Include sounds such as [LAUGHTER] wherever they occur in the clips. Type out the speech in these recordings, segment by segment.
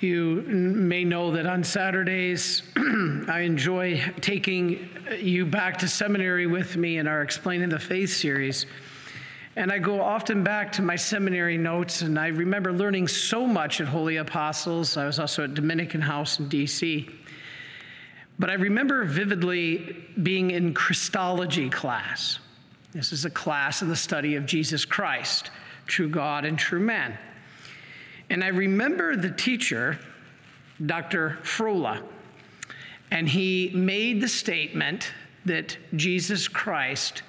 You may know that on Saturdays, [CLEARS THROAT] I enjoy taking you back to seminary with me in our Explaining the Faith series. And I go often back to my seminary notes, and I remember learning so much at Holy Apostles. I was also at Dominican House in DC. But I remember vividly being in Christology class. This is a class in the study of Jesus Christ, true God and true man. And I remember the teacher, Dr. Frola, and he made the statement that Jesus Christ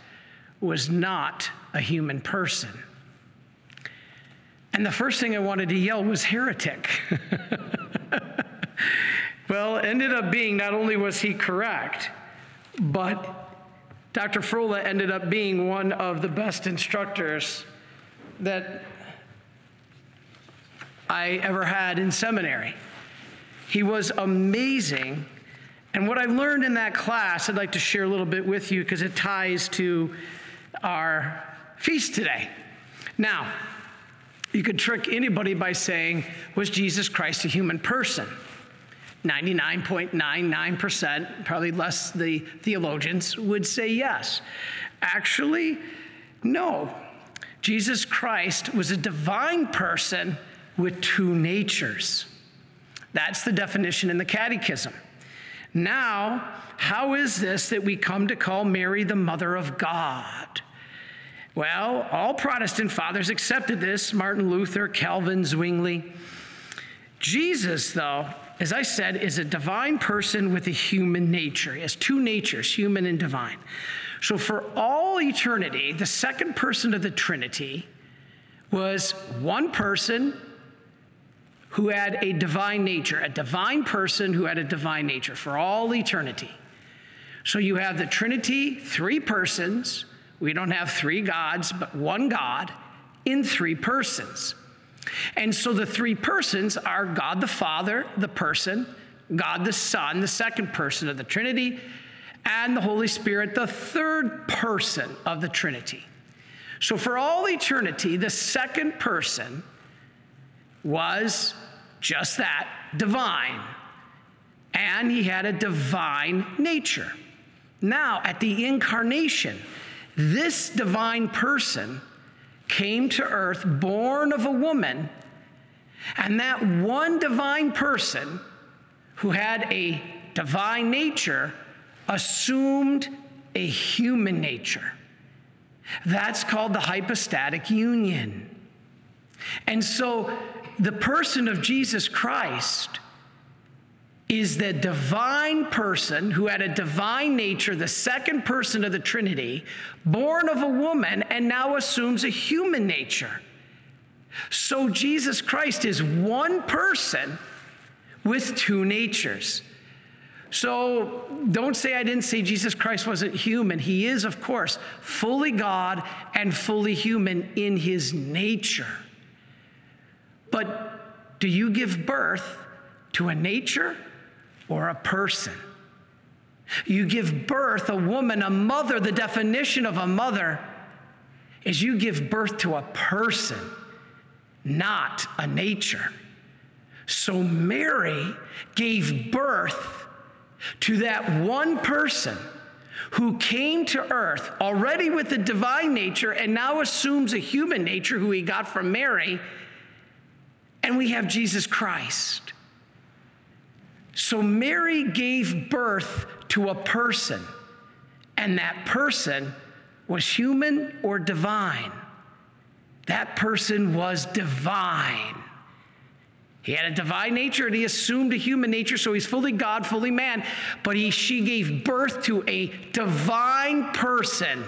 was not a human person. And the first thing I wanted to yell was heretic. [LAUGHS] well, ended up being not only was he correct, but Dr. Frola ended up being one of the best instructors that I ever had in seminary. He was amazing. And what I learned in that class, I'd like to share a little bit with you because it ties to our feast today. Now, you could trick anybody by saying, Was Jesus Christ a human person? 99.99%, probably less the theologians, would say yes. Actually, no. Jesus Christ was a divine person with two natures. That's the definition in the Catechism. Now, how is this that we come to call Mary the Mother of God? Well, all Protestant fathers accepted this Martin Luther, Calvin, Zwingli. Jesus, though, as I said, is a divine person with a human nature. He has two natures, human and divine. So, for all eternity, the second person of the Trinity was one person who had a divine nature, a divine person who had a divine nature for all eternity. So you have the Trinity, three persons. We don't have three gods, but one God in three persons. And so the three persons are God the Father, the person, God the Son, the second person of the Trinity, and the Holy Spirit, the third person of the Trinity. So for all eternity, the second person was just that divine. And he had a divine nature. Now, at the incarnation, this divine person came to earth born of a woman, and that one divine person who had a divine nature assumed a human nature. That's called the hypostatic union. And so the person of Jesus Christ is the divine person who had a divine nature, the second person of the Trinity, born of a woman, and now assumes a human nature. So Jesus Christ is one person with two natures. So don't say I didn't say Jesus Christ wasn't human. He is, of course, fully God and fully human in his nature. But do you give birth to a nature or a person? You give birth, a woman, a mother. The definition of a mother is you give birth to a person, not a nature. So Mary gave birth to that one person who came to earth already with the divine nature and now assumes a human nature who he got from Mary and we have Jesus Christ. So Mary gave birth to a person, and that person was human or divine. That person was divine. He had a divine nature and he assumed a human nature, so he's fully God, fully man. But he, she gave birth to a divine person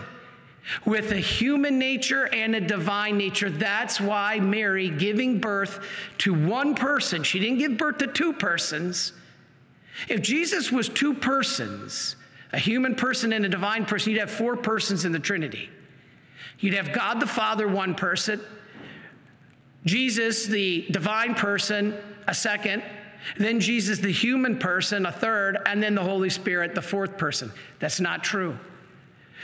with a human nature and a divine nature. That's why Mary, giving birth to one person, she didn't give birth to two persons. If Jesus was two persons, a human person and a divine person, you'd have four persons in the Trinity. You'd have God the Father, one person, Jesus, the divine person, a second, then Jesus, the human person, a third, and then the Holy Spirit, the fourth person. That's not true.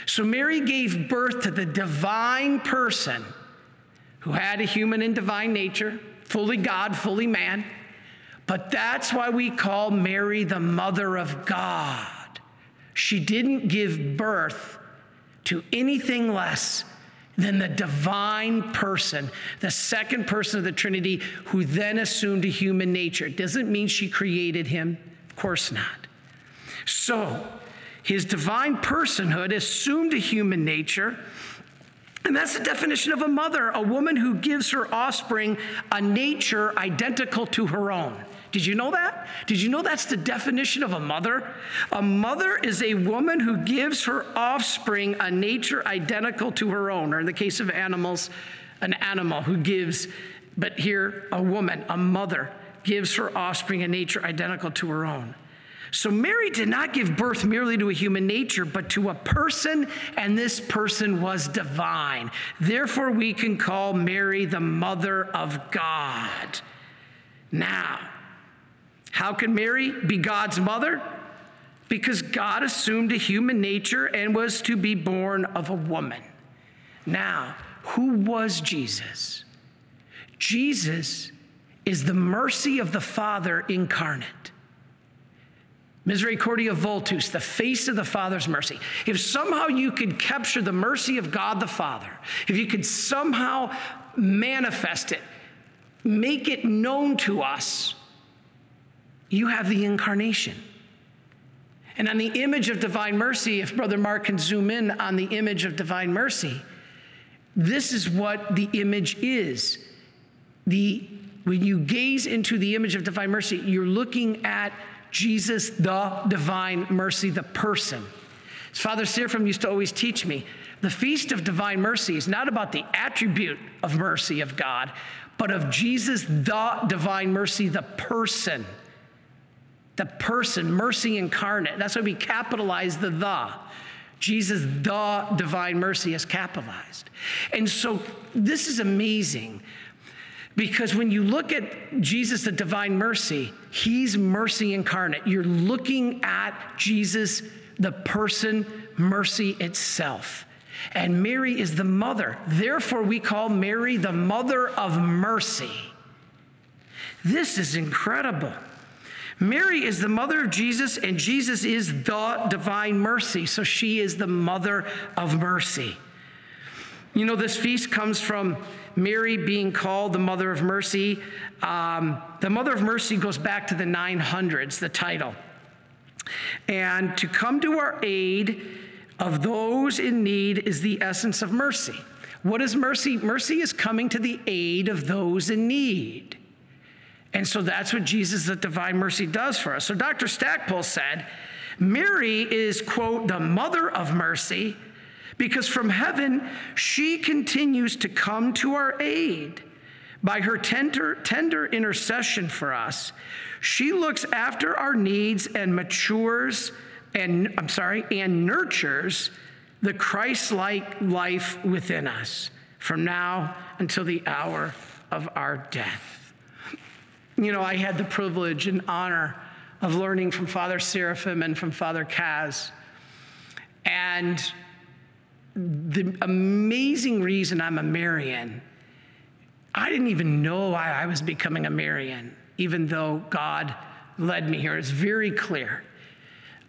So Mary gave birth to the divine person who had a human and divine nature, fully God, fully man. But that's why we call Mary the mother of God. She didn't give birth to anything less than the divine person, the second person of the Trinity, who then assumed a human nature. It doesn't mean she created him, of course not. So, his divine personhood assumed a human nature. And that's the definition of a mother, a woman who gives her offspring a nature identical to her own. Did you know that? Did you know that's the definition of a mother? A mother is a woman who gives her offspring a nature identical to her own, or in the case of animals, an animal who gives, but here, a woman, a mother, gives her offspring a nature identical to her own. So Mary did not give birth merely to a human nature, but to a person, and this person was divine. Therefore, we can call Mary the mother of God. Now, how can Mary be God's mother? Because God assumed a human nature and was to be born of a woman. Now, who was Jesus? Jesus is the mercy of the Father incarnate. Misericordia Vultus, the face of the Father's mercy. If somehow you could capture the mercy of God the Father, if you could somehow manifest it, make it known to us, you have the incarnation. And on the image of divine mercy, if Brother Mark can zoom in on the image of divine mercy, this is what the image is. The, when you gaze into the image of divine mercy, you're looking at Jesus, the divine mercy, the person. As Father Seraphim used to always teach me, the Feast of Divine Mercy is not about the attribute of mercy of God, but of Jesus, the divine mercy, the person the person, mercy incarnate. That's why we capitalize the the. Jesus, the divine mercy, is capitalized. And so this is amazing because when you look at Jesus, the divine mercy, he's mercy incarnate. You're looking at Jesus, the person, mercy itself. And Mary is the mother. Therefore, we call Mary the mother of mercy. This is incredible. Mary is the mother of Jesus, and Jesus is the divine mercy. So she is the mother of mercy. You know, this feast comes from Mary being called the mother of mercy. Um, the mother of mercy goes back to the 900s, the title. And to come to our aid of those in need is the essence of mercy. What is mercy? Mercy is coming to the aid of those in need. And so that's what Jesus, the divine mercy, does for us. So Dr. Stackpole said, Mary is, quote, the mother of mercy because from heaven she continues to come to our aid by her tender, tender intercession for us. She looks after our needs and matures and, I'm sorry, and nurtures the Christ like life within us from now until the hour of our death. You know, I had the privilege and honor of learning from Father Seraphim and from Father Kaz. And the amazing reason I'm a Marian, I didn't even know I, I was becoming a Marian, even though God led me here. It's very clear.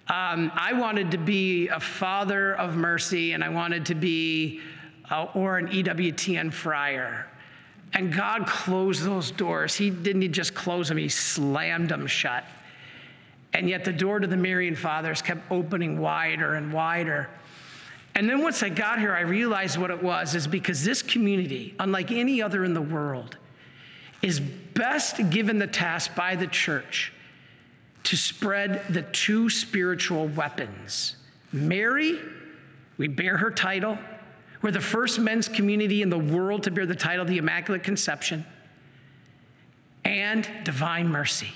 Um, I wanted to be a father of mercy, and I wanted to be, uh, or an EWTN friar. And God closed those doors. He didn't he just close them, He slammed them shut. And yet the door to the Marian Fathers kept opening wider and wider. And then once I got here, I realized what it was is because this community, unlike any other in the world, is best given the task by the church to spread the two spiritual weapons. Mary, we bear her title, we're the first men's community in the world to bear the title the Immaculate Conception and divine mercy.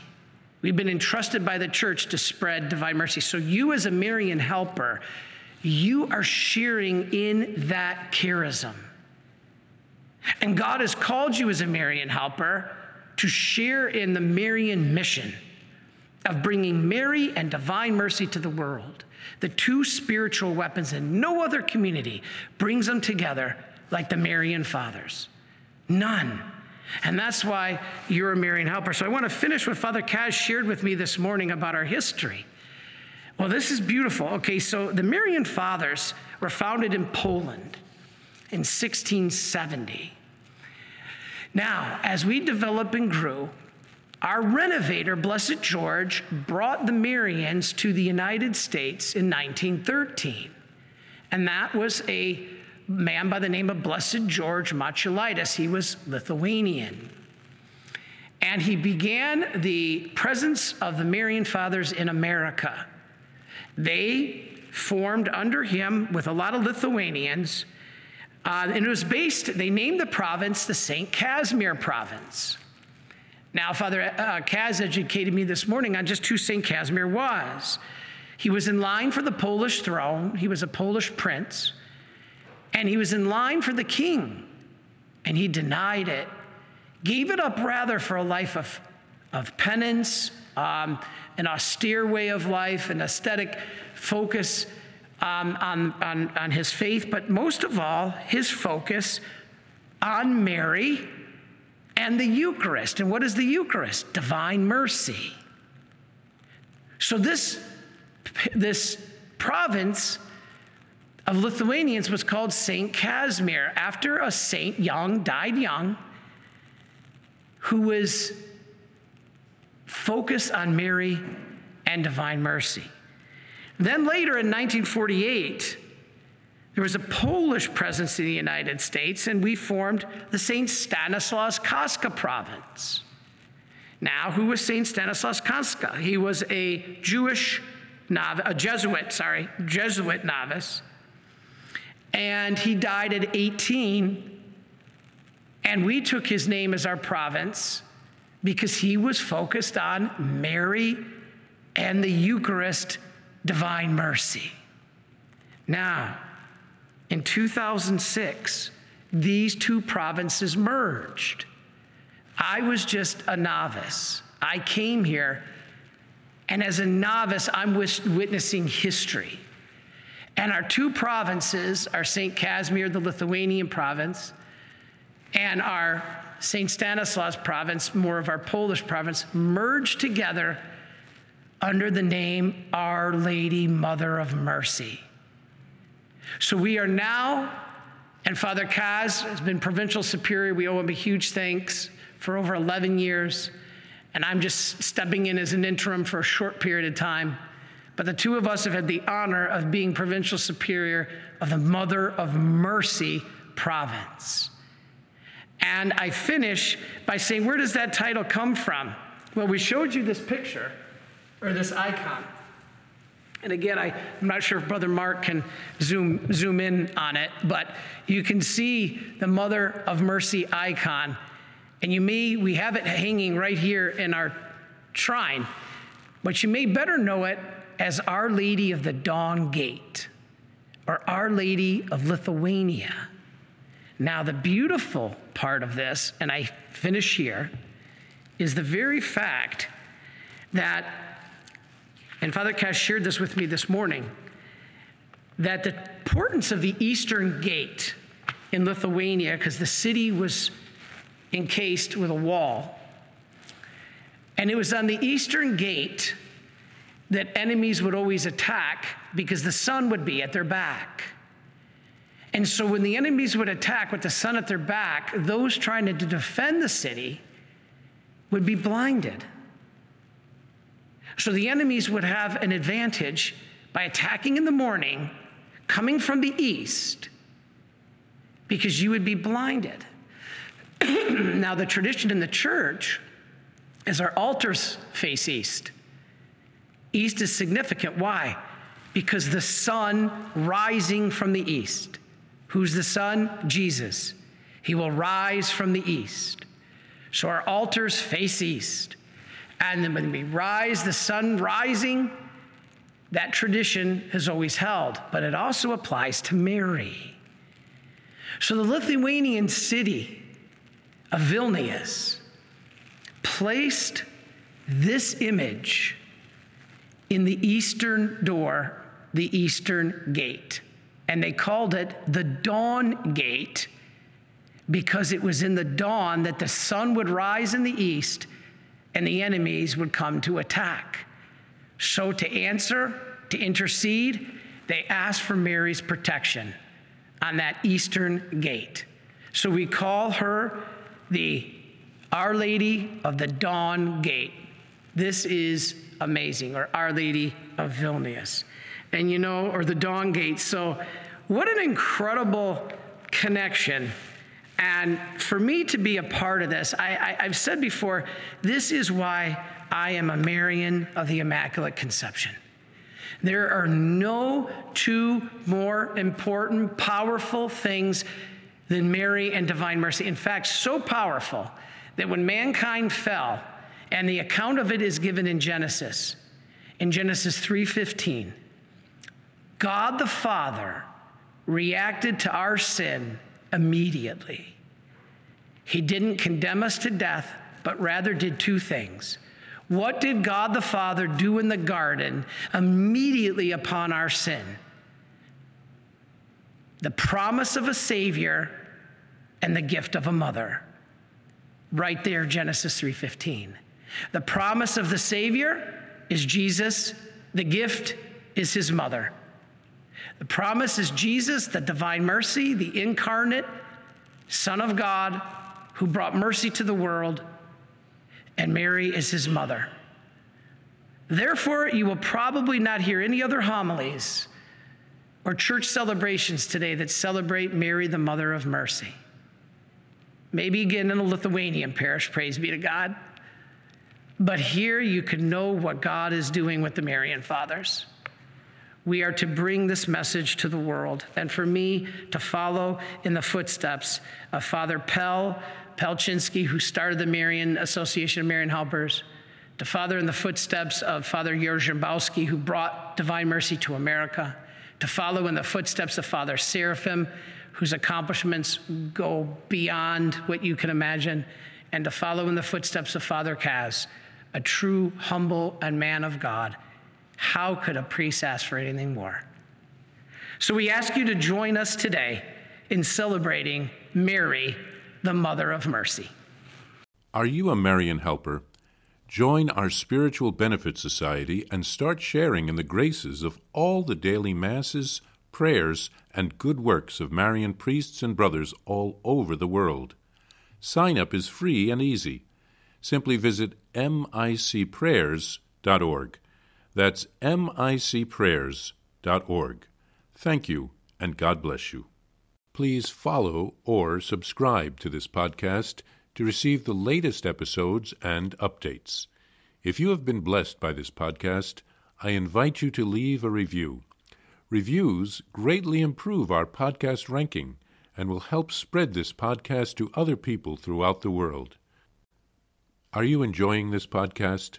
We've been entrusted by the church to spread divine mercy. So, you as a Marian helper, you are sharing in that charism. And God has called you as a Marian helper to share in the Marian mission of bringing Mary and divine mercy to the world the two spiritual weapons, and no other community brings them together like the Marian Fathers. None. And that's why you're a Marian helper. So I want to finish what Father Kaz shared with me this morning about our history. Well, this is beautiful. Okay, so the Marian Fathers were founded in Poland in 1670. Now, as we developed and grew, our renovator, Blessed George, brought the Marians to the United States in 1913. And that was a man by the name of Blessed George Matulaitis. He was Lithuanian. And he began the presence of the Marian Fathers in America. They formed under him with a lot of Lithuanians. Uh, and it was based, they named the province the St. Casimir province. Now, Father uh, Kaz educated me this morning on just who St. Casimir was. He was in line for the Polish throne, he was a Polish prince, and he was in line for the king, and he denied it, gave it up rather for a life of, of penance, um, an austere way of life, an aesthetic focus um, on, on, on his faith, but most of all, his focus on Mary and the Eucharist. And what is the Eucharist? Divine mercy. So, this this province of Lithuanians was called Saint Casimir after a saint young, died young, who was focused on Mary and divine mercy. Then later in 1948, there was a Polish presence in the United States, and we formed the St. Stanislaus Kostka province. Now, who was St. Stanislaus Kostka? He was a Jewish novice, a Jesuit, sorry, Jesuit novice. And he died at 18. And we took his name as our province because he was focused on Mary and the Eucharist, divine mercy. Now, in 2006, these two provinces merged. I was just a novice. I came here and as a novice, I'm witnessing history. And our two provinces, are St. Casimir, the Lithuanian province, and our St. Stanislaus province, more of our Polish province, merged together under the name Our Lady Mother of Mercy. So we are now, and Father Kaz has been provincial superior. We owe him a huge thanks for over 11 years and I'm just stepping in as an interim for a short period of time. But the two of us have had the honor of being provincial superior of the Mother of Mercy province. And I finish by saying, where does that title come from? Well, we showed you this picture or this icon. And again, I, am not sure if Brother Mark can zoom, zoom in on it, but you can see the Mother of Mercy icon and you may, we have it hanging right here in our shrine, but you may better know it as Our Lady of the Dawn Gate or Our Lady of Lithuania. Now, the beautiful part of this, and I finish here, is the very fact that, and Father Kaz shared this with me this morning, that the importance of the Eastern Gate in Lithuania, because the city was encased with a wall. And it was on the eastern gate that enemies would always attack because the sun would be at their back. And so when the enemies would attack with the sun at their back, those trying to defend the city would be blinded. So the enemies would have an advantage by attacking in the morning, coming from the east, because you would be blinded. [CLEARS THROAT] now, the tradition in the church is our altars face east. East is significant. Why? Because the sun rising from the east. Who's the sun? Jesus. He will rise from the east. So our altars face east. And then when we rise, the sun rising, that tradition has always held, but it also applies to Mary. So the Lithuanian city of Vilnius placed this image in the eastern door, the eastern gate. And they called it the Dawn Gate because it was in the dawn that the sun would rise in the east and the enemies would come to attack. So, to answer, to intercede, they asked for Mary's protection on that eastern gate. So, we call her the Our Lady of the Dawn Gate. This is amazing, or Our Lady of Vilnius. And you know, or the Dawn Gate. So, what an incredible connection. And for me to be a part of this, I, have said before, this is why I am a Marian of the Immaculate Conception. There are no two more important, powerful things than Mary and divine mercy. In fact, so powerful that when mankind fell, and the account of it is given in Genesis, in Genesis 3:15, God the Father reacted to our sin immediately. He didn't condemn us to death, but rather did two things. What did God the Father do in the garden immediately upon our sin? The promise of a Savior and the gift of a mother. Right there, Genesis 3:15. The promise of the Savior is Jesus, the gift is his mother. The promise is Jesus, the divine mercy, the incarnate Son of God who brought mercy to the world, and Mary is his mother. Therefore, you will probably not hear any other homilies or church celebrations today that celebrate Mary, the mother of mercy. Maybe again in a Lithuanian parish, praise be to God. But here you can know what God is doing with the Marian Fathers. We are to bring this message to the world, and for me to follow in the footsteps of Father Pell Pelczynski, who started the Marian Association of Marian Helpers, to follow in the footsteps of Father Jarzembowski, who brought Divine Mercy to America, to follow in the footsteps of Father Seraphim, whose accomplishments go beyond what you can imagine, and to follow in the footsteps of Father Kaz, a true, humble, and man of God. How could a priest ask for anything more? So we ask you to join us today in celebrating Mary, the Mother of Mercy. Are you a Marian helper? Join our Spiritual Benefit Society and start sharing in the graces of all the daily masses, prayers, and good works of Marian priests and brothers all over the world. Sign up is free and easy. Simply visit micprayers.org. That's micprayers.org. Thank you, and God bless you. Please follow or subscribe to this podcast to receive the latest episodes and updates. If you have been blessed by this podcast, I invite you to leave a review. Reviews greatly improve our podcast ranking and will help spread this podcast to other people throughout the world. Are you enjoying this podcast?